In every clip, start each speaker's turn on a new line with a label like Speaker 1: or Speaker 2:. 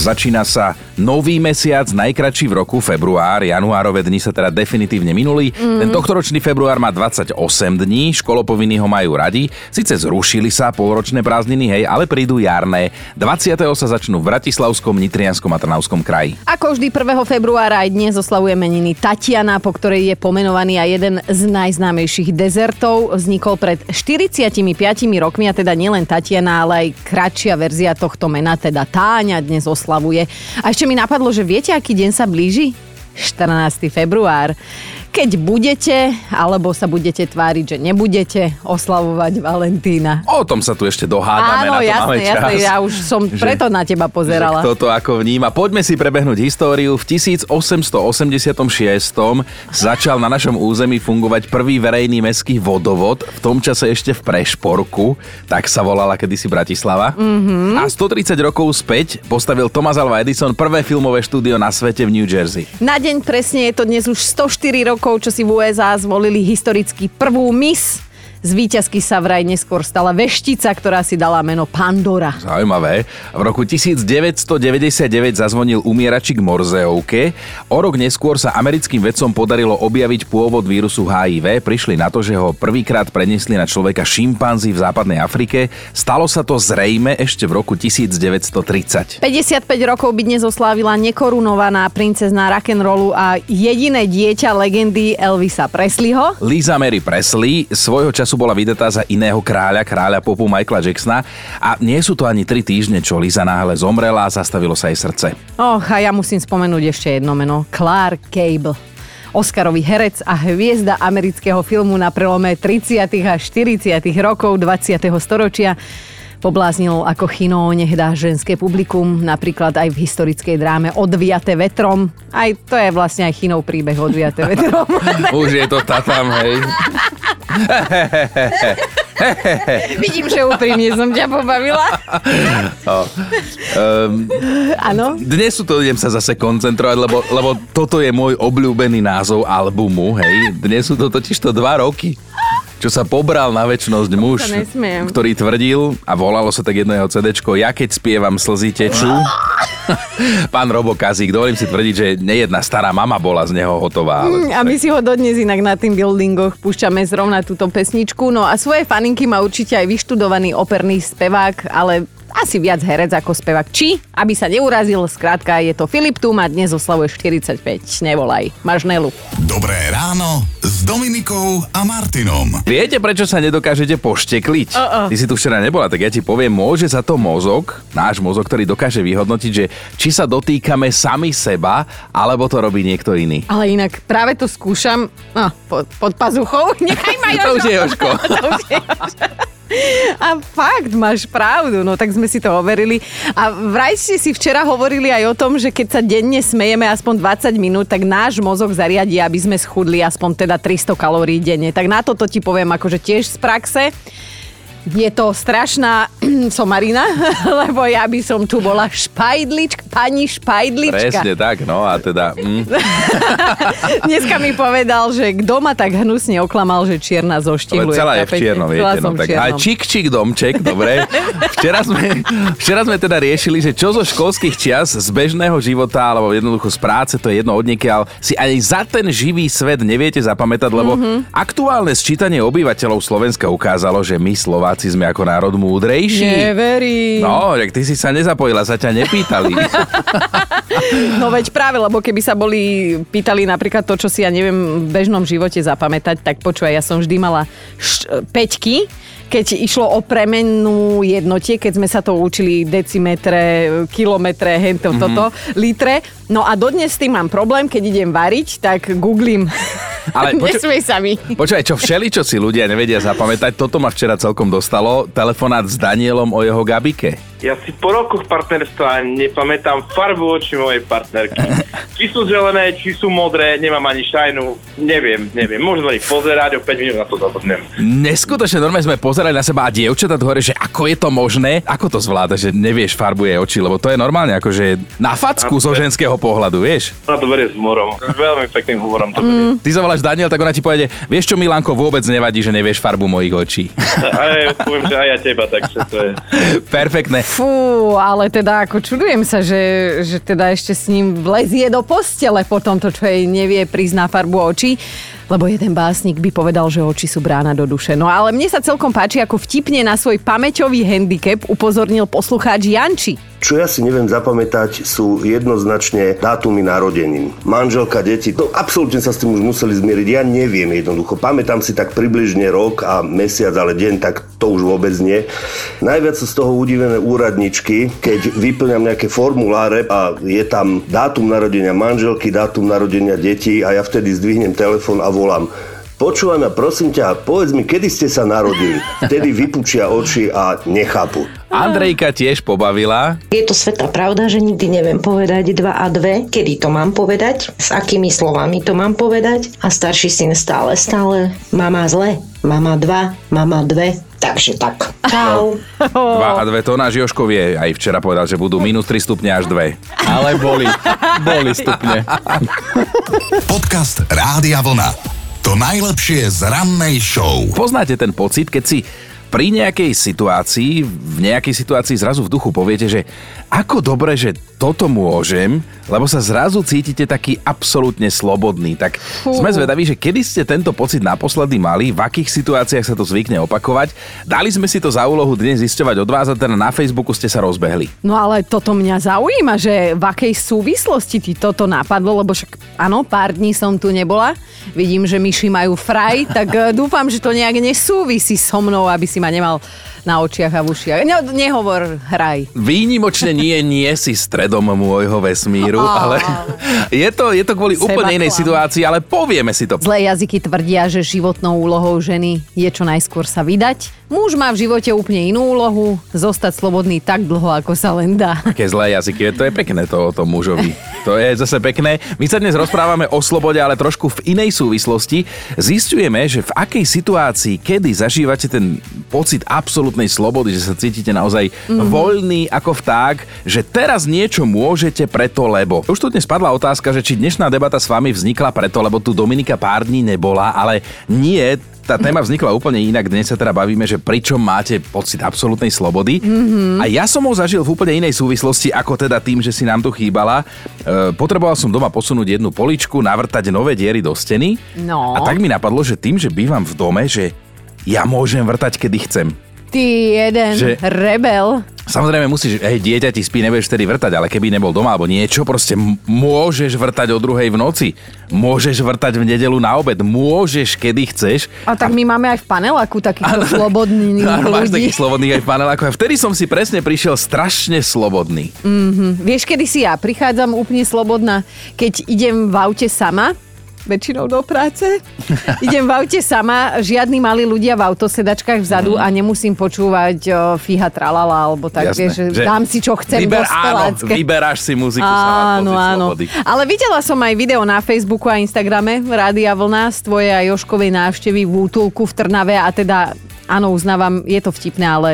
Speaker 1: Začína sa nový mesiac, najkračší v roku, február, januárové dni sa teda definitívne minuli. Mm. Ten tohtoročný február má 28 dní, školopovinní ho majú radi. Sice zrušili sa polročné prázdniny, hej, ale prídu jarné. 20. sa začnú v Bratislavskom, Nitrianskom a Trnavskom kraji.
Speaker 2: Ako vždy 1. februára aj dnes oslavuje meniny Tatiana, po ktorej je pomenovaný aj jeden z najznámejších dezertov. Vznikol pred 45 rokmi a teda nielen Tatiana, ale aj kratšia verzia tohto mena, teda Táňa dnes oslavuje oslavuje. A ešte mi napadlo, že viete, aký deň sa blíži? 14. február keď budete, alebo sa budete tváriť, že nebudete oslavovať Valentína.
Speaker 1: O tom sa tu ešte dohádame,
Speaker 2: Áno,
Speaker 1: na to
Speaker 2: jasné,
Speaker 1: máme čas.
Speaker 2: jasné, ja už som
Speaker 1: Že-
Speaker 2: preto na teba pozerala.
Speaker 1: Že kto to ako vníma. Poďme si prebehnúť históriu. V 1886 začal na našom území fungovať prvý verejný mestský vodovod, v tom čase ešte v Prešporku, tak sa volala kedysi Bratislava. Mm-hmm. A 130 rokov späť postavil Thomas Alva Edison prvé filmové štúdio na svete v New Jersey.
Speaker 2: Na deň presne je to dnes už 104 rokov, čo si v USA zvolili historicky prvú Miss. Z víťazky sa vraj neskôr stala veštica, ktorá si dala meno Pandora.
Speaker 1: Zaujímavé. V roku 1999 zazvonil umieračik Morzeovke. O rok neskôr sa americkým vedcom podarilo objaviť pôvod vírusu HIV. Prišli na to, že ho prvýkrát preniesli na človeka šimpanzi v západnej Afrike. Stalo sa to zrejme ešte v roku 1930.
Speaker 2: 55 rokov by dnes oslávila nekorunovaná princezná rock'n'rollu a jediné dieťa legendy Elvisa Presleyho.
Speaker 1: Lisa Mary Presley svojho času bola vydatá za iného kráľa, kráľa popu Michaela Jacksona a nie sú to ani tri týždne, čo Lisa náhle zomrela a zastavilo sa jej srdce.
Speaker 2: Och, a ja musím spomenúť ešte jedno meno. Clark Cable. Oscarový herec a hviezda amerického filmu na prelome 30. a 40. rokov 20. storočia. Pobláznil ako chino nehdá ženské publikum, napríklad aj v historickej dráme Odviate vetrom. Aj to je vlastne aj chinov príbeh Odviate vetrom.
Speaker 1: Už je to tam, hej.
Speaker 2: Vidím, že úprimne som ťa pobavila.
Speaker 1: Um,
Speaker 2: Áno.
Speaker 1: dnes sú to idem sa zase koncentrovať, lebo, lebo toto je môj obľúbený názov albumu, hej. Dnes sú to totiž to dva roky čo sa pobral na väčšnosť muž, ktorý tvrdil, a volalo sa tak jedno jeho CDčko, ja keď spievam slzy tečú. Pán Robo Kazík, dovolím si tvrdiť, že nejedna stará mama bola z neho hotová. Ale...
Speaker 2: Mm, A my si ho dodnes inak na tým buildingoch púšťame zrovna túto pesničku. No a svoje faninky má určite aj vyštudovaný operný spevák, ale asi viac herec ako spevák. Či, aby sa neurazil, skrátka je to Filip Tum a dnes oslavuje 45. Nevolaj, máš Nelu.
Speaker 3: Dobré ráno s Dominikou a Martinom.
Speaker 1: Viete, prečo sa nedokážete poštekliť?
Speaker 2: Uh-uh.
Speaker 1: Ty si tu včera nebola, tak ja ti poviem, môže za to mozog, náš mozog, ktorý dokáže vyhodnotiť, že či sa dotýkame sami seba, alebo to robí niekto iný.
Speaker 2: Ale inak práve to skúšam no, pod, pod pazuchou. Nechaj ma
Speaker 1: To už je Jožko.
Speaker 2: to už je Jožko. A fakt, máš pravdu, no tak sme si to overili. A vraj ste si včera hovorili aj o tom, že keď sa denne smejeme aspoň 20 minút, tak náš mozog zariadí, aby sme schudli aspoň teda 300 kalórií denne. Tak na toto ti poviem akože tiež z praxe. Je to strašná somarina, lebo ja by som tu bola špajdlička, pani špajdlička.
Speaker 1: Presne tak, no a teda... Mm,
Speaker 2: Dneska mi povedal, že kto ma tak hnusne oklamal, že čierna
Speaker 1: ale
Speaker 2: zoštiluje.
Speaker 1: celá je v čiernom, viete. No, tak, a čik, čik, domček, dobre. Včera sme, včera sme teda riešili, že čo zo školských čias, z bežného života, alebo jednoducho z práce, to je jedno odniekiaľ, si ani za ten živý svet neviete zapamätať, lebo
Speaker 2: Mhm.
Speaker 1: mm-hmm. aktuálne sčítanie obyvateľov Slovenska ukázalo, že my Slováci sme ako národ múdrejší.
Speaker 2: Neverím.
Speaker 1: No, tak ty si sa nezapojila, sa ťa nepýtali.
Speaker 2: No veď práve, lebo keby sa boli pýtali napríklad to, čo si ja neviem v bežnom živote zapamätať, tak počúvaj, ja som vždy mala š- peťky, keď išlo o premennú jednotie, keď sme sa to učili decimetre, kilometre, hento, mm-hmm. toto, litre. No a dodnes s tým mám problém, keď idem variť, tak googlím.
Speaker 1: Ale poču-
Speaker 2: Nesmej sa mi.
Speaker 1: Počúvaj, čo všeli, čo si ľudia nevedia zapamätať, toto ma včera celkom dostalo. Telefonát s Danielom o jeho gabike.
Speaker 4: Ja si po rokoch partnerstva nepamätám farbu očí mojej partnerky. Či sú zelené, či sú modré, nemám ani šajnu, neviem, neviem. Môžem na nich pozerať, o 5 minút na to zabudnem.
Speaker 1: Neskutočne normálne sme pozerali na seba a dievčatá hovorí, že ako je to možné, ako to zvláda, že nevieš farbu jej očí, lebo to je normálne akože na facku zo ženského pohľadu, vieš.
Speaker 4: Ona to berie s humorom. Veľmi pekným humorom to berie.
Speaker 1: Ty sa voláš zavoláš Daniel, tak ona ti povede, vieš čo Milanko, vôbec nevadí, že nevieš farbu mojich očí.
Speaker 4: A ja poviem, že aj ja teba, takže to je...
Speaker 1: Perfektné.
Speaker 2: Fú, ale teda ako čudujem sa, že, že teda ešte s ním vlezie do postele po tomto, čo jej nevie prizná farbu očí. Lebo jeden básnik by povedal, že oči sú brána do duše. No ale mne sa celkom páči, ako vtipne na svoj pamäťový handicap upozornil poslucháč Janči.
Speaker 5: Čo ja si neviem zapamätať, sú jednoznačne dátumy narodenín. Manželka, deti, no absolútne sa s tým už museli zmieriť. Ja neviem jednoducho. Pamätám si tak približne rok a mesiac, ale deň, tak to už vôbec nie. Najviac sú z toho udivené úradničky, keď vyplňam nejaké formuláre a je tam dátum narodenia manželky, dátum narodenia detí a ja vtedy zdvihnem telefón a volám Počúvaj ma, prosím ťa, povedz mi, kedy ste sa narodili. Vtedy vypučia oči a nechápu.
Speaker 1: Andrejka tiež pobavila.
Speaker 6: Je to svetá pravda, že nikdy neviem povedať dva a dve, kedy to mám povedať, s akými slovami to mám povedať a starší syn stále, stále mama zle, mama dva, mama dve, takže tak. Čau.
Speaker 1: Dva a dve to náš Joško vie. Aj včera povedal, že budú minus 3 stupne až dve.
Speaker 7: Ale boli, boli stupne.
Speaker 3: Podcast Rádia Vlna. To najlepšie z rannej show.
Speaker 1: Poznáte ten pocit, keď si pri nejakej situácii, v nejakej situácii zrazu v duchu poviete, že ako dobre, že toto môžem, lebo sa zrazu cítite taký absolútne slobodný. Tak Fú. sme zvedaví, že kedy ste tento pocit naposledy mali, v akých situáciách sa to zvykne opakovať. Dali sme si to za úlohu dnes zisťovať od vás a teda na Facebooku ste sa rozbehli.
Speaker 2: No ale toto mňa zaujíma, že v akej súvislosti ti toto napadlo, lebo však áno, pár dní som tu nebola. Vidím, že myši majú fraj, tak eh, dúfam, že to nejak nesúvisí so mnou, aby si ma nemal na očiach a v ušiach. Ne, nehovor, hraj.
Speaker 1: Výnimočne nie, nie si stredom môjho vesmíru, ale je to, je to kvôli
Speaker 2: Seba
Speaker 1: úplne inej situácii, ale povieme si to.
Speaker 2: Zlé jazyky tvrdia, že životnou úlohou ženy je čo najskôr sa vydať. Muž má v živote úplne inú úlohu, zostať slobodný tak dlho, ako sa len dá.
Speaker 1: Také zlé jazyky, to je pekné to o tom mužovi. To je zase pekné. My sa dnes rozprávame o slobode, ale trošku v inej súvislosti. Zistujeme, že v akej situácii, kedy zažívate ten pocit absolútnej slobody, že sa cítite naozaj mm-hmm. voľný ako vták, že teraz niečo môžete preto, lebo. Už tu dnes padla otázka, že či dnešná debata s vami vznikla preto, lebo tu Dominika pár dní nebola, ale nie, tá téma vznikla úplne inak. Dnes sa teda bavíme, že pričom máte pocit absolútnej slobody. Mm-hmm. A ja som ho zažil v úplne inej súvislosti, ako teda tým, že si nám tu chýbala. E, potreboval som doma posunúť jednu poličku, navrtať nové diery do steny.
Speaker 2: No.
Speaker 1: A tak mi napadlo, že tým, že bývam v dome, že ja môžem vrtať, kedy chcem.
Speaker 2: Ty jeden
Speaker 1: Že-
Speaker 2: rebel.
Speaker 1: Samozrejme musíš, hej, dieťa ti spí, nebudeš vtedy vrtať, ale keby nebol doma alebo niečo, proste môžeš vrtať o druhej v noci. Môžeš vrtať v nedelu na obed. Môžeš, kedy chceš.
Speaker 2: A tak my máme aj v paneláku takýchto slobodných
Speaker 1: Áno, máš
Speaker 2: ľudí.
Speaker 1: takých slobodných aj v paneláku. A vtedy som si presne prišiel strašne slobodný.
Speaker 2: Vieš, kedy si ja prichádzam úplne slobodná, keď idem v aute sama, väčšinou do práce. Idem v aute sama, žiadni malí ľudia v autosedačkách vzadu a nemusím počúvať o, fíha tralala, alebo tak,
Speaker 1: Jasné,
Speaker 2: vieš, že, dám si čo chcem
Speaker 1: Vyber, áno, vyberáš si muziku sama
Speaker 2: Áno,
Speaker 1: pocit
Speaker 2: áno.
Speaker 1: slobody.
Speaker 2: Ale videla som aj video na Facebooku a Instagrame Rádia Vlna z tvojej a Joškovej návštevy v útulku v Trnave a teda, áno, uznávam, je to vtipné, ale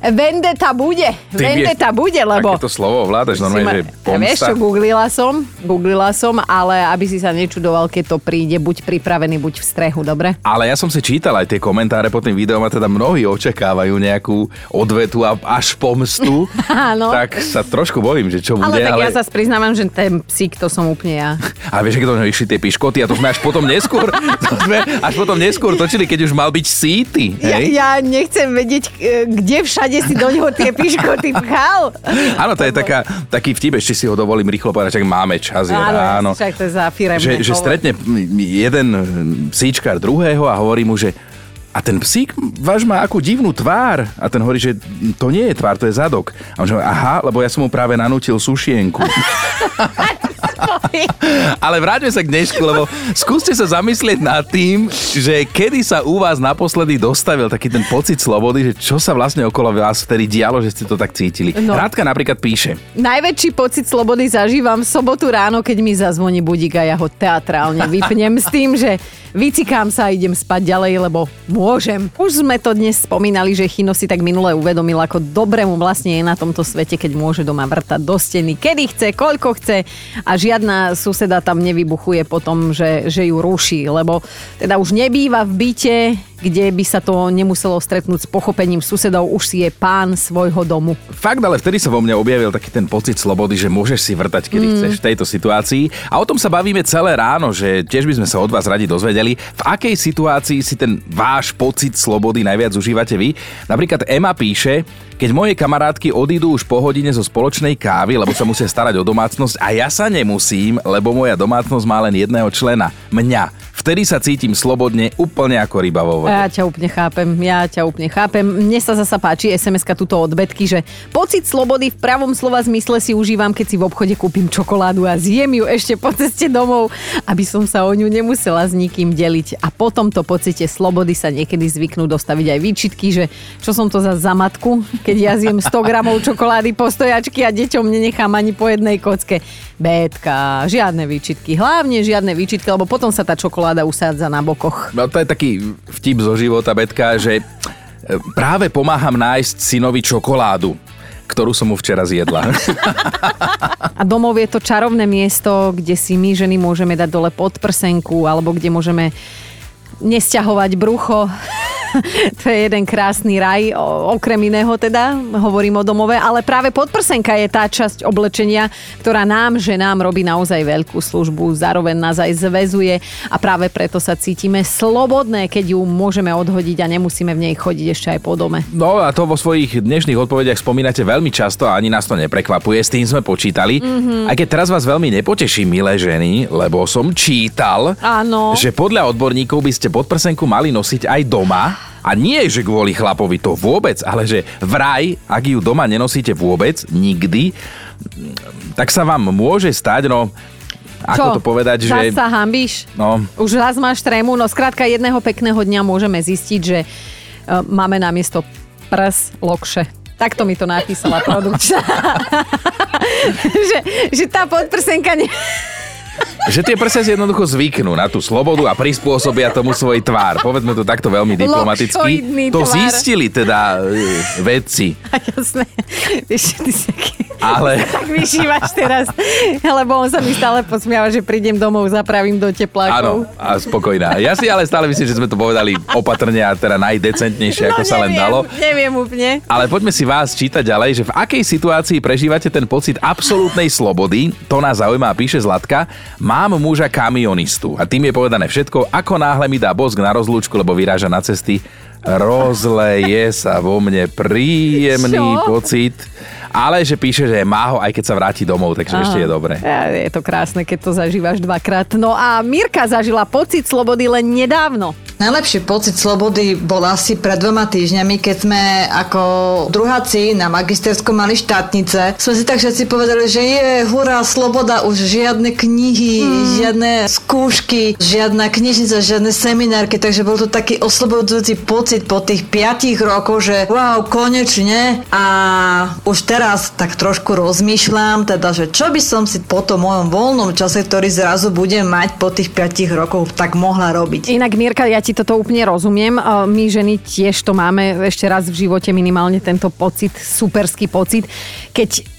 Speaker 2: vendeta bude,
Speaker 1: Ty
Speaker 2: vendeta
Speaker 1: vieš,
Speaker 2: bude, lebo...
Speaker 1: Takéto slovo ovládaš
Speaker 2: si ma-
Speaker 1: normálne, že
Speaker 2: Ja Vieš
Speaker 1: pomsta.
Speaker 2: čo, googlila som, googlila som, ale aby si sa nečudoval, keď to príde, buď pripravený, buď v strehu, dobre?
Speaker 1: Ale ja som si čítal aj tie komentáre pod tým videom a teda mnohí očakávajú nejakú odvetu a až pomstu.
Speaker 2: Áno.
Speaker 1: Tak sa trošku bojím, že čo bude.
Speaker 2: Ale tak ja sa priznávam, že ten psík, to som úplne ja.
Speaker 1: A vieš, to sme išli tie piškoty a to sme až potom neskôr, to sme až potom neskôr točili, keď už mal byť síty.
Speaker 2: Ja, ja nechcem vedieť, kde všade si do neho tie piškoty pchal.
Speaker 1: Áno, to je taká, taký vtip, ešte si ho dovolím rýchlo povedať, že máme čas. Je
Speaker 2: Áno,
Speaker 1: ráno.
Speaker 2: však to je za firemné.
Speaker 1: Že, že stretne jeden psíčkar druhého a hovorí mu, že a ten psík váš má akú divnú tvár. A ten hovorí, že to nie je tvár, to je zadok. A on že aha, lebo ja som mu práve nanútil sušienku. Ale vráťme sa k dnešku, lebo skúste sa zamyslieť nad tým, že kedy sa u vás naposledy dostavil taký ten pocit slobody, že čo sa vlastne okolo vás vtedy dialo, že ste to tak cítili.
Speaker 2: No.
Speaker 1: Rádka napríklad píše.
Speaker 2: Najväčší pocit slobody zažívam v sobotu ráno, keď mi zazvoní budík a ja ho teatrálne vypnem s tým, že vycikám sa a idem spať ďalej, lebo môžem. Už sme to dnes spomínali, že Chino si tak minule uvedomil, ako dobre mu vlastne je na tomto svete, keď môže doma vrtať do steny, kedy chce, koľko chce a žiadna suseda tam nevybuchuje potom, že, že ju ruší, lebo teda už nebýva v byte, kde by sa to nemuselo stretnúť s pochopením susedov, už si je pán svojho domu.
Speaker 1: Fakt, ale vtedy sa vo mne objavil taký ten pocit slobody, že môžeš si vrtať, kedy mm. chceš v tejto situácii. A o tom sa bavíme celé ráno, že tiež by sme sa od vás radi dozvedeli, v akej situácii si ten váš pocit slobody najviac užívate vy. Napríklad Ema píše, keď moje kamarátky odídu už po hodine zo spoločnej kávy, lebo sa musia starať o domácnosť a ja sa nemusím, lebo moja domácnosť má len jedného člena, mňa. Vtedy sa cítim slobodne, úplne ako ryba vo vode.
Speaker 2: Ja ťa úplne chápem, ja ťa úplne chápem. Mne sa zasa páči SMS-ka tuto od Betky, že pocit slobody v pravom slova zmysle si užívam, keď si v obchode kúpim čokoládu a zjem ju ešte po ceste domov, aby som sa o ňu nemusela s nikým deliť. A po tomto pocite slobody sa niekedy zvyknú dostaviť aj výčitky, že čo som to za zamatku, keď ja zjem 100 gramov čokolády po stojačky a deťom nenechám ani po jednej kocke. Bétka, žiadne výčitky, hlavne žiadne výčitky, lebo potom sa tá čokoláda usádza na bokoch.
Speaker 1: No to je taký vtip zo života, Betka, že e, práve pomáham nájsť synovi čokoládu ktorú som mu včera zjedla.
Speaker 2: A domov je to čarovné miesto, kde si my ženy môžeme dať dole podprsenku alebo kde môžeme nesťahovať brucho to je jeden krásny raj, okrem iného teda, hovorím o domove, ale práve podprsenka je tá časť oblečenia, ktorá nám, ženám, robí naozaj veľkú službu, zároveň nás aj zväzuje a práve preto sa cítime slobodné, keď ju môžeme odhodiť a nemusíme v nej chodiť ešte aj po dome.
Speaker 1: No a to vo svojich dnešných odpovediach spomínate veľmi často a ani nás to neprekvapuje, s tým sme počítali. Mm-hmm. Aj keď teraz vás veľmi nepoteší, milé ženy, lebo som čítal,
Speaker 2: Áno.
Speaker 1: že podľa odborníkov by ste podprsenku mali nosiť aj doma a nie, že kvôli chlapovi to vôbec, ale že vraj, ak ju doma nenosíte vôbec, nikdy, tak sa vám môže stať, no ako
Speaker 2: Čo?
Speaker 1: to povedať,
Speaker 2: Zas
Speaker 1: že...
Speaker 2: sa hambíš?
Speaker 1: No.
Speaker 2: Už raz máš trému, no skrátka jedného pekného dňa môžeme zistiť, že uh, máme namiesto prs lokše. Takto mi to napísala produkčná. že, že tá podprsenka... Ne...
Speaker 1: Že tie prsia si jednoducho zvyknú na tú slobodu a prispôsobia tomu svoj tvár. Povedzme to takto veľmi diplomaticky. To
Speaker 2: tvar.
Speaker 1: zistili teda e, vedci.
Speaker 2: A jasné. Vieš, ty si aký...
Speaker 1: Ale-
Speaker 2: tak vyšívaš teraz. Lebo on sa mi stále posmiava, že prídem domov, zapravím do teplákov.
Speaker 1: Áno, a spokojná. Ja si ale stále myslím, že sme to povedali opatrne a teda najdecentnejšie, ako
Speaker 2: no,
Speaker 1: sa len
Speaker 2: neviem,
Speaker 1: dalo.
Speaker 2: Neviem úplne.
Speaker 1: Ale poďme si vás čítať ďalej, že v akej situácii prežívate ten pocit absolútnej slobody, to nás zaujíma, píše Zlatka. Mám muža kamionistu a tým je povedané všetko, ako náhle mi dá bosk na rozlúčku, lebo vyráža na cesty, rozleje sa vo mne príjemný
Speaker 2: Čo?
Speaker 1: pocit. Ale že píše, že má ho, aj keď sa vráti domov, takže ešte je dobre.
Speaker 2: Je to krásne, keď to zažívaš dvakrát. No a Mirka zažila pocit slobody len nedávno.
Speaker 8: Najlepší pocit slobody bol asi pred dvoma týždňami, keď sme ako druháci na magisterskom mali štátnice. Sme si tak všetci povedali, že je hurá, sloboda, už žiadne knihy,
Speaker 2: Hmm.
Speaker 8: žiadne skúšky, žiadna knižnica, žiadne seminárky, takže bol to taký oslobodzujúci pocit po tých piatich rokoch, že wow, konečne. A už teraz tak trošku rozmýšľam, teda, že čo by som si po tom mojom voľnom čase, ktorý zrazu budem mať po tých piatich rokoch, tak mohla robiť.
Speaker 2: Inak Mirka, ja ti toto úplne rozumiem. My ženy tiež to máme ešte raz v živote minimálne tento pocit, superský pocit. Keď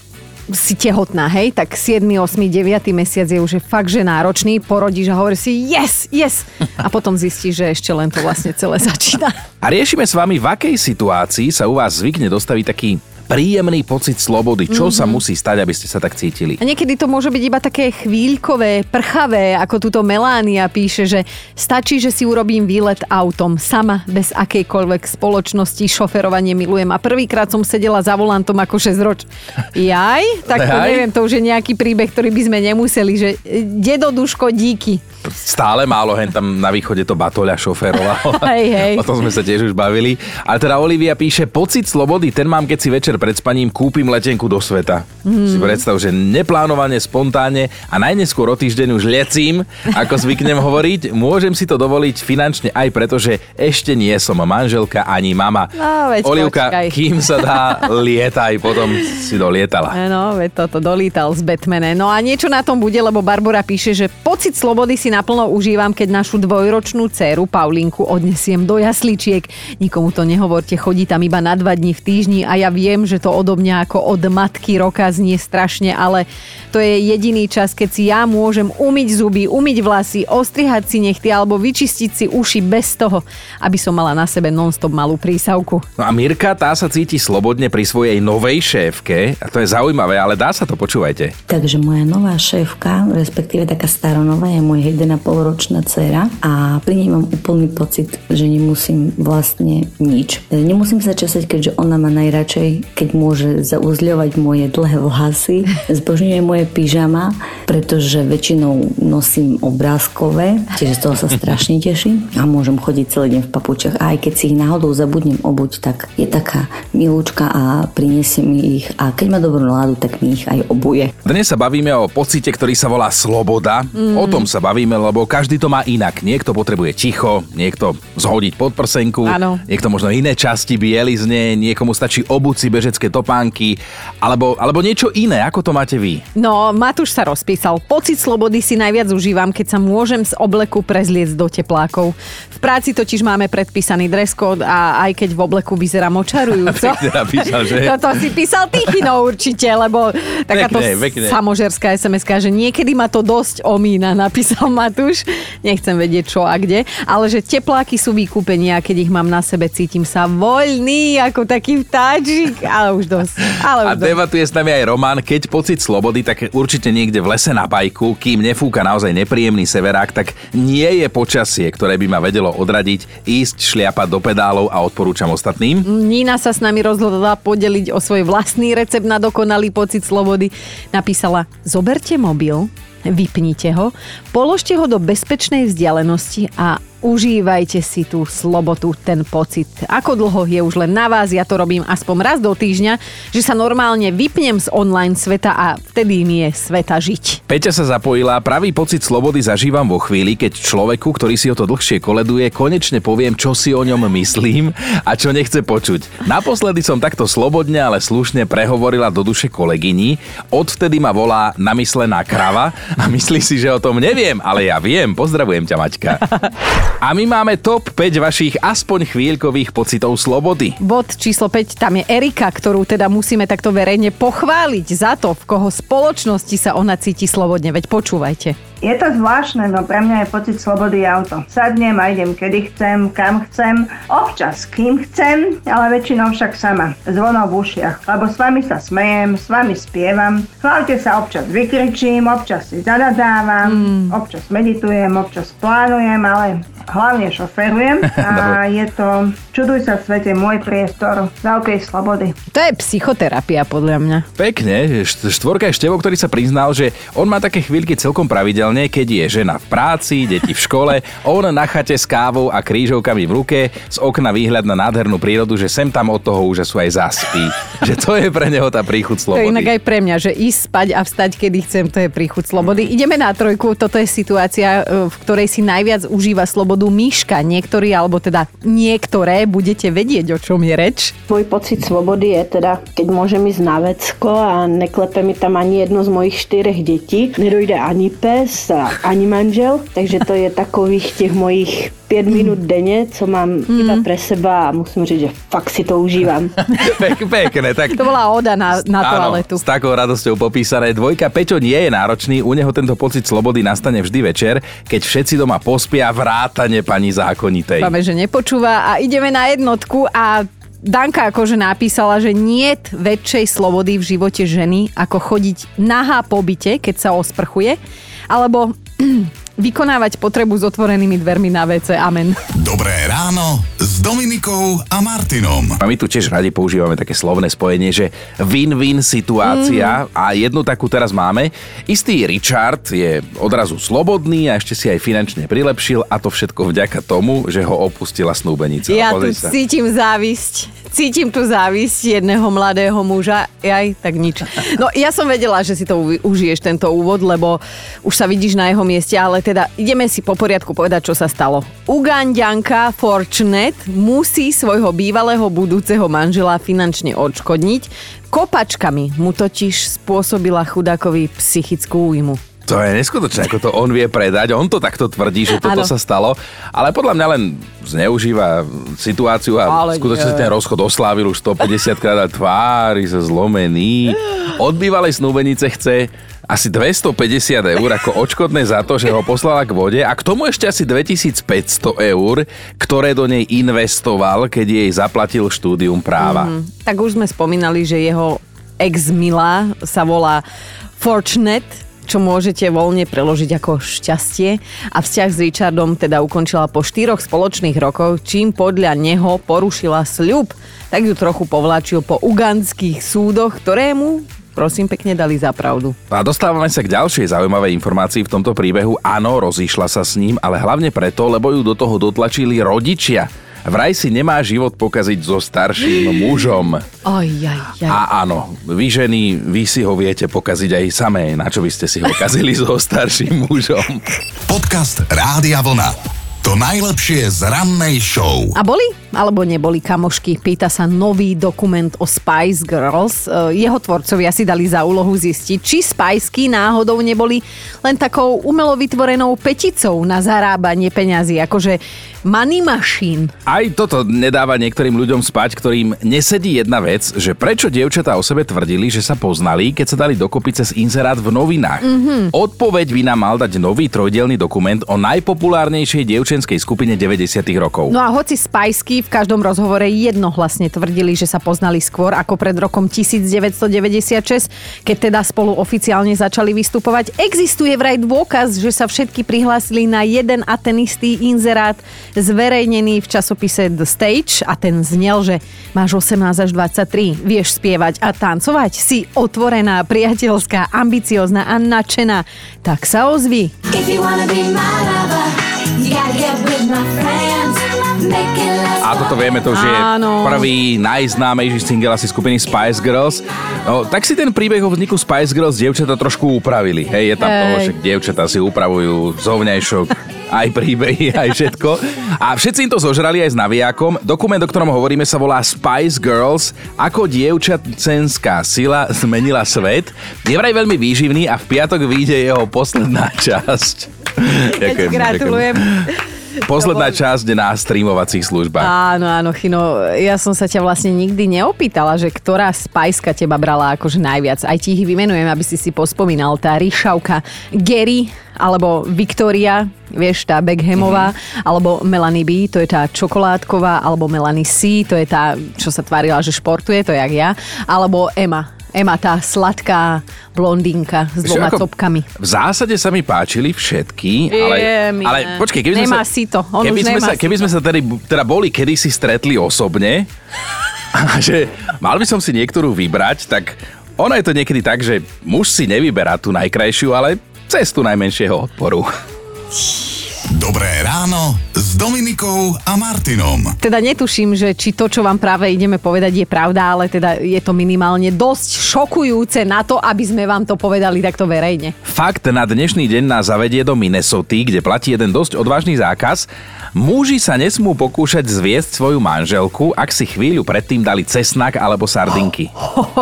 Speaker 2: si tehotná, hej, tak 7, 8, 9 mesiac je už fakt, že náročný, porodíš a hovoríš si yes, yes a potom zistíš, že ešte len to vlastne celé začína.
Speaker 1: A riešime s vami, v akej situácii sa u vás zvykne dostaviť taký príjemný pocit slobody. Čo sa musí stať, aby ste sa tak cítili?
Speaker 2: A niekedy to môže byť iba také chvíľkové, prchavé, ako túto Melánia píše, že stačí, že si urobím výlet autom, sama, bez akejkoľvek spoločnosti, šoferovanie milujem. A prvýkrát som sedela za volantom ako 6 roč. Jaj? Tak to neviem, to už je nejaký príbeh, ktorý by sme nemuseli, že e, dedo Duško, díky.
Speaker 1: Stále málo hen tam na východe to batoľa šoferoval.
Speaker 2: Hej, hej.
Speaker 1: O tom sme sa tiež už bavili. Ale teda Olivia píše, pocit slobody, ten mám, keď si večer pred spaním kúpim letenku do sveta.
Speaker 2: Hmm.
Speaker 1: Si predstav, že neplánovane, spontánne a najneskôr o týždeň už lecím, ako zvyknem hovoriť. Môžem si to dovoliť finančne aj preto, že ešte nie som manželka ani mama.
Speaker 2: No, veď
Speaker 1: Olivka,
Speaker 2: počkaj.
Speaker 1: kým sa dá, lietaj, potom si dolietala.
Speaker 2: Áno, veď toto dolítal z Batmane. No a niečo na tom bude, lebo Barbara píše, že pocit slobody si si naplno užívam, keď našu dvojročnú dceru Paulinku odnesiem do jasličiek. Nikomu to nehovorte, chodí tam iba na dva dní v týždni a ja viem, že to odo mňa ako od matky roka znie strašne, ale to je jediný čas, keď si ja môžem umyť zuby, umyť vlasy, ostrihať si nechty alebo vyčistiť si uši bez toho, aby som mala na sebe non-stop malú prísavku.
Speaker 1: No a Mirka, tá sa cíti slobodne pri svojej novej šéfke. A to je zaujímavé, ale dá sa to, počúvajte.
Speaker 9: Takže moja nová šéfka, respektíve taká staronová, je moja 1,5 ročná dcera a pri nej mám úplný pocit, že nemusím vlastne nič. Nemusím sa časať, keďže ona má najradšej, keď môže zauzľovať moje dlhé vlasy, zbožňuje moje pyžama, pretože väčšinou nosím obrázkové, čiže z toho sa strašne teším a môžem chodiť celý deň v papučiach. A aj keď si ich náhodou zabudnem obuť, tak je taká milúčka a priniesie mi ich a keď má dobrú náladu, tak mi ich aj obuje.
Speaker 1: Dnes sa bavíme o pocite, ktorý sa volá sloboda. Mm. O tom sa bavíme, lebo každý to má inak. Niekto potrebuje ticho, niekto zhodiť pod prsenku,
Speaker 2: Áno.
Speaker 1: niekto možno iné časti bielizne, niekomu stačí obuť si bežecké topánky, alebo, alebo niečo iné. Ako to máte vy?
Speaker 2: No, Matúš sa rozpísal. Pocit slobody si najviac užívam, keď sa môžem z obleku prezliecť do teplákov. V práci totiž máme predpísaný dress code a aj keď v obleku vyzerám očarujúco.
Speaker 1: Pekne napísal, že?
Speaker 2: Toto si písal ty, Chino, určite, lebo takáto
Speaker 1: Pekne, pekne.
Speaker 2: samožerská sms že niekedy ma to dosť omína, napísal Matúš. Nechcem vedieť čo a kde, ale že tepláky sú vykúpenia a keď ich mám na sebe, cítim sa voľný, ako taký vtáčik, ale už dosť. Ale už
Speaker 1: A
Speaker 2: dosť.
Speaker 1: debatuje s nami aj Roman, keď pocit slobody, tak určite niekde v lese na bajku, kým nefúka naozaj nepríjemný severák, tak nie je počasie, ktoré by ma vedelo odradiť, ísť šliapať do pedálov a odporúčam ostatným.
Speaker 2: Nina sa s nami rozhodla podeliť o svoj vlastný recept na dokonalý pocit slobody. Napísala, zoberte mobil, vypnite ho, položte ho do bezpečnej vzdialenosti a užívajte si tú slobotu, ten pocit. Ako dlho je už len na vás, ja to robím aspoň raz do týždňa, že sa normálne vypnem z online sveta a vtedy mi je sveta žiť.
Speaker 1: Peťa sa zapojila, pravý pocit slobody zažívam vo chvíli, keď človeku, ktorý si o to dlhšie koleduje, konečne poviem, čo si o ňom myslím a čo nechce počuť. Naposledy som takto slobodne, ale slušne prehovorila do duše kolegyni, odvtedy ma volá namyslená krava a myslí si, že o tom neviem, ale ja viem. Pozdravujem ťa, Maťka. A my máme top 5 vašich aspoň chvíľkových pocitov slobody.
Speaker 2: Bod číslo 5, tam je Erika, ktorú teda musíme takto verejne pochváliť za to, v koho spoločnosti sa ona cíti slobodne. Veď počúvajte.
Speaker 10: Je to zvláštne, no pre mňa je pocit slobody auto. Sadnem a idem kedy chcem, kam chcem, občas kým chcem, ale väčšinou však sama, zvonou v ušiach. Lebo s vami sa smejem, s vami spievam, hlavne sa občas vykričím, občas si zadadávam, mm. občas meditujem, občas plánujem, ale hlavne šoferujem a je to, čuduj sa v svete, môj priestor veľkej slobody.
Speaker 2: To je psychoterapia podľa mňa.
Speaker 1: Pekne, št- štvorka je števo, ktorý sa priznal, že on má také chvíľky celkom pravidelne, keď je žena v práci, deti v škole, on na chate s kávou a krížovkami v ruke, z okna výhľad na nádhernú prírodu, že sem tam od toho už sú aj zaspí. že to je pre neho tá príchuť
Speaker 2: To je inak
Speaker 1: slobody.
Speaker 2: aj pre mňa, že ísť spať a vstať, kedy chcem, to je príchuť slobody. Ideme na trojku, toto je situácia, e, v ktorej si najviac užíva slobodu myška. Niektorí, alebo teda niektoré, budete vedieť, o čom je reč.
Speaker 11: Môj pocit slobody je teda, keď môžem ísť na vecko a neklepe mi tam ani jedno z mojich štyrech detí. Nedojde ani pes, a ani manžel, takže to je takových těch mojich 5 minút denne, co mám iba pre seba a musím říct, že fakt si to užívam.
Speaker 1: Pek, pekné, tak...
Speaker 2: To bola oda na, na toaletu.
Speaker 1: Áno, s takou radosťou popísané. Dvojka Peťo nie je náročný, u neho tento pocit slobody nastane vždy večer, keď všetci doma pospia vrátane pani zákonitej.
Speaker 2: Dúfame, že nepočúva a ideme na jednotku a Danka akože napísala, že niet väčšej slobody v živote ženy, ako chodiť nahá po byte, keď sa osprchuje, alebo vykonávať potrebu s otvorenými dvermi na WC. Amen.
Speaker 3: Dobré ráno Dominikou a Martinom.
Speaker 1: A my tu tiež radi používame také slovné spojenie, že win-win situácia mm. a jednu takú teraz máme. Istý Richard je odrazu slobodný a ešte si aj finančne prilepšil a to všetko vďaka tomu, že ho opustila snúbenica.
Speaker 2: Ja tu cítim závisť. Cítim tu závisť jedného mladého muža. Jaj, tak nič. No ja som vedela, že si to užiješ tento úvod, lebo už sa vidíš na jeho mieste, ale teda ideme si po poriadku povedať, čo sa stalo. Ugandianka Fortunet musí svojho bývalého budúceho manžela finančne odškodniť. Kopačkami mu totiž spôsobila chudákovi psychickú újmu.
Speaker 1: To je neskutočné, ako to on vie predať. On to takto tvrdí, že toto sa stalo. Ale podľa mňa len zneužíva situáciu a
Speaker 2: Ale
Speaker 1: skutočne
Speaker 2: nie.
Speaker 1: ten rozchod oslávil už 150 krát a tvári sa zlomený. Od bývalej snúbenice chce asi 250 eur ako odškodné za to, že ho poslala k vode a k tomu ešte asi 2500 eur, ktoré do nej investoval, keď jej zaplatil štúdium práva.
Speaker 2: Mhm. Tak už sme spomínali, že jeho ex-milá sa volá Fortunate, čo môžete voľne preložiť ako šťastie a vzťah s Richardom teda ukončila po štyroch spoločných rokoch, čím podľa neho porušila sľub. Tak ju trochu povláčil po ugandských súdoch, ktorému prosím pekne dali za pravdu.
Speaker 1: A dostávame sa k ďalšej zaujímavej informácii v tomto príbehu. Áno, rozíšla sa s ním, ale hlavne preto, lebo ju do toho dotlačili rodičia. Vraj si nemá život pokaziť so starším mužom.
Speaker 2: Oj, aj, aj.
Speaker 1: A áno, vy ženy, vy si ho viete pokaziť aj samé. Na čo by ste si ho kazili so starším mužom?
Speaker 3: Podcast Rádia Vlna. To najlepšie z rannej show.
Speaker 2: A boli alebo neboli kamošky? Pýta sa nový dokument o Spice Girls. E, Jeho tvorcovia si dali za úlohu zistiť, či Spiceky náhodou neboli len takou umelo vytvorenou peticou na zarábanie peňazí, akože money machine.
Speaker 1: Aj toto nedáva niektorým ľuďom spať, ktorým nesedí jedna vec, že prečo dievčatá o sebe tvrdili, že sa poznali, keď sa dali dokopy cez inzerát v novinách.
Speaker 2: Mhm.
Speaker 1: Odpoveď by nám mal dať nový trojdielny dokument o najpopulárnejšej dievčenskej skupine 90 rokov.
Speaker 2: No a hoci Spiceky v každom rozhovore jednohlasne tvrdili, že sa poznali skôr ako pred rokom 1996, keď teda spolu oficiálne začali vystupovať, existuje vraj dôkaz, že sa všetky prihlásili na jeden a ten istý inzerát zverejnený v časopise The Stage a ten znel, že máš 18 až 23, vieš spievať a tancovať, si otvorená, priateľská, ambiciozná a nadšená, tak sa ozvi.
Speaker 12: If you wanna be my lover, you gotta get with my friends. Make it
Speaker 1: A toto vieme, to už je
Speaker 2: Áno.
Speaker 1: prvý najznámejší single asi skupiny Spice Girls. No, tak si ten príbeh o vzniku Spice Girls dievčatá trošku upravili. Hej, je tam
Speaker 2: Hej.
Speaker 1: toho, že dievčatá si upravujú zovňajšok, aj príbehy, aj všetko. A všetci im to zožrali aj s navijakom. Dokument, o ktorom hovoríme, sa volá Spice Girls. Ako dievčatenská sila zmenila svet. Je vraj veľmi výživný a v piatok vyjde jeho posledná časť. Ďakujem,
Speaker 2: Gratulujem.
Speaker 1: ďakujem. Posledná časť na streamovacích službách.
Speaker 2: Áno, áno, Chino, ja som sa ťa vlastne nikdy neopýtala, že ktorá spajska teba brala akože najviac. Aj ti ich vymenujem, aby si si pospomínal. Tá Ríšavka Gary, alebo Victoria, vieš, tá Beckhamová, mm-hmm. alebo Melanie B, to je tá čokoládková, alebo Melanie C, to je tá, čo sa tvárila, že športuje, to je jak ja, alebo Emma. Emma, tá sladká blondínka s dvoma
Speaker 1: ako-
Speaker 2: topkami.
Speaker 1: V zásade sa mi páčili všetky, ale,
Speaker 2: Viem,
Speaker 1: ale počkej, keby sme
Speaker 2: Nemá
Speaker 1: sa,
Speaker 2: si to, on
Speaker 1: keby
Speaker 2: už
Speaker 1: sme sa,
Speaker 2: si
Speaker 1: keby
Speaker 2: to.
Speaker 1: sme sa tedy, teda boli kedysi stretli osobne, a že mal by som si niektorú vybrať, tak ono je to niekedy tak, že muž si nevyberá tú najkrajšiu, ale cestu najmenšieho odporu.
Speaker 3: Dobré ráno s Dominikou a Martinom.
Speaker 2: Teda netuším, že či to, čo vám práve ideme povedať, je pravda, ale teda je to minimálne dosť šokujúce na to, aby sme vám to povedali takto verejne.
Speaker 1: Fakt na dnešný deň nás zavedie do Minnesoty, kde platí jeden dosť odvážny zákaz. Muži sa nesmú pokúšať zviesť svoju manželku, ak si chvíľu predtým dali cesnak alebo sardinky.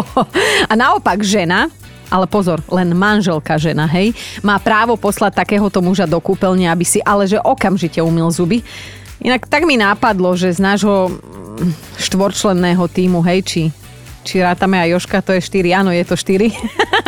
Speaker 2: A naopak žena, ale pozor, len manželka žena, hej, má právo poslať takéhoto muža do kúpeľne, aby si ale že okamžite umil zuby. Inak tak mi nápadlo, že z nášho mm, štvorčlenného týmu, hej, či, či rátame aj Joška, to je 4, áno, je to 4.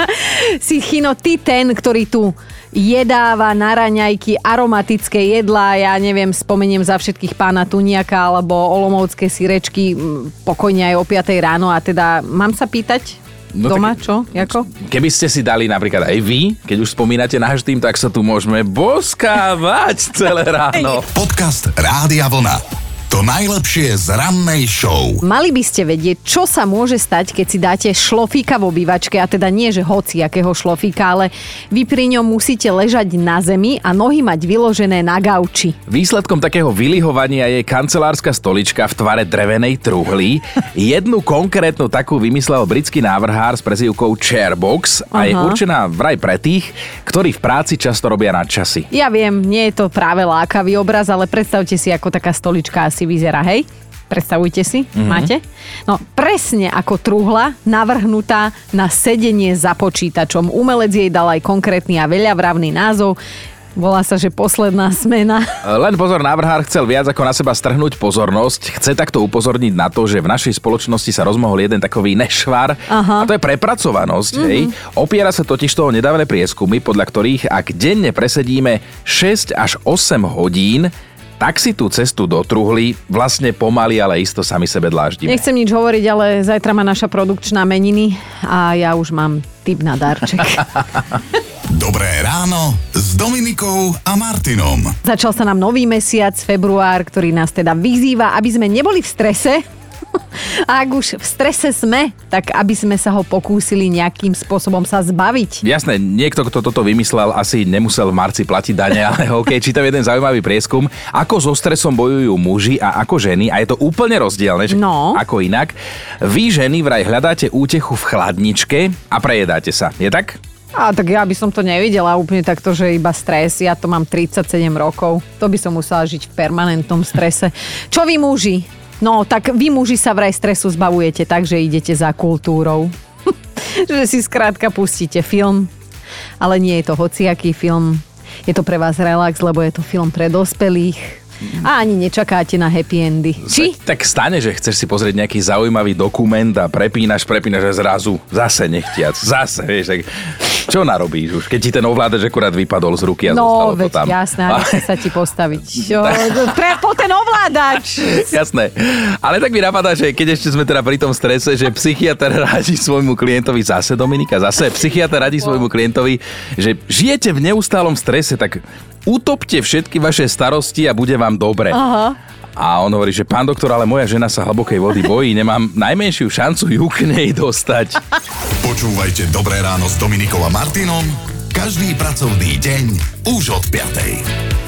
Speaker 2: si Chino, ty ten, ktorý tu jedáva na raňajky aromatické jedlá, ja neviem, spomeniem za všetkých pána Tuniaka alebo olomovské sírečky mm, pokojne aj o 5 ráno a teda mám sa pýtať
Speaker 1: No
Speaker 2: doma,
Speaker 1: tak-
Speaker 2: čo? Jako?
Speaker 1: Keby ste si dali napríklad aj vy, keď už spomínate náš tým, tak sa tu môžeme boskávať celé ráno.
Speaker 3: Podcast Rádia Vlna. To najlepšie z rannej show.
Speaker 2: Mali by ste vedieť, čo sa môže stať, keď si dáte šlofíka v obývačke, a teda nie, že hoci akého šlofíka, ale vy pri ňom musíte ležať na zemi a nohy mať vyložené na gauči.
Speaker 1: Výsledkom takého vylihovania je kancelárska stolička v tvare drevenej truhly. Jednu konkrétnu takú vymyslel britský návrhár s prezývkou Chairbox a je
Speaker 2: Aha.
Speaker 1: určená vraj pre tých, ktorí v práci často robia nadčasy.
Speaker 2: Ja viem, nie je to práve lákavý obraz, ale predstavte si, ako taká stolička asi vyzerá, hej? Predstavujte si,
Speaker 1: Mhm.
Speaker 2: máte? No presne ako truhla navrhnutá na sedenie za počítačom. Umelec jej dal aj konkrétny a veľavravný názov. Volá sa, že posledná smena.
Speaker 1: Len pozor, návrhár chcel viac ako na seba strhnúť pozornosť. Chce takto upozorniť na to, že v našej spoločnosti sa rozmohol jeden takový nešvar.
Speaker 2: Aha.
Speaker 1: A to je prepracovanosť.
Speaker 2: Mhm.
Speaker 1: Hej. Opiera sa totiž toho nedávne prieskumy, podľa ktorých ak denne presedíme 6 až 8 hodín, tak si tú cestu do truhly vlastne pomaly, ale isto sami sebe dláždime.
Speaker 2: Nechcem nič hovoriť, ale zajtra má naša produkčná meniny a ja už mám tip na darček.
Speaker 3: Dobré ráno s Dominikou a Martinom.
Speaker 2: Začal sa nám nový mesiac, február, ktorý nás teda vyzýva, aby sme neboli v strese. A ak už v strese sme, tak aby sme sa ho pokúsili nejakým spôsobom sa zbaviť.
Speaker 1: Jasné, niekto, kto toto vymyslel, asi nemusel v marci platiť dane, ale OK, čítam jeden zaujímavý prieskum, ako so stresom bojujú muži a ako ženy a je to úplne rozdielne, že
Speaker 2: No.
Speaker 1: ako inak. Vy ženy vraj hľadáte útechu v chladničke a prejedáte sa, je tak?
Speaker 2: A tak ja by som to nevidela úplne takto, že iba stres. Ja to mám 37 rokov. To by som musela žiť v permanentnom strese. Čo vy muži? No, tak vy muži sa vraj stresu zbavujete tak, že idete za kultúrou. že si skrátka pustíte film, ale nie je to hociaký film. Je to pre vás relax, lebo je to film pre dospelých. A ani nečakáte na happy endy. Či?
Speaker 1: Tak stane, že chceš si pozrieť nejaký zaujímavý dokument a prepínaš, prepínaš a zrazu zase nechtiac, zase, vieš, tak čo narobíš už, keď ti ten ovládač akurát vypadol z ruky a
Speaker 2: No,
Speaker 1: zostalo to
Speaker 2: veď
Speaker 1: tam.
Speaker 2: jasné, a sa ti postaviť. Čo? Pre, po ten ovládač.
Speaker 1: Jasné. Ale tak mi napadá, že keď ešte sme teda pri tom strese, že psychiatr radí svojmu klientovi zase Dominika, zase psychiatr radí svojmu klientovi, že žijete v neustálom strese, tak utopte všetky vaše starosti a bude vám dobre.
Speaker 2: Aha.
Speaker 1: A on hovorí, že pán doktor, ale moja žena sa hlbokej vody bojí, nemám najmenšiu šancu ju k nej dostať.
Speaker 3: Počúvajte Dobré ráno s Dominikou a Martinom každý pracovný deň už od 5.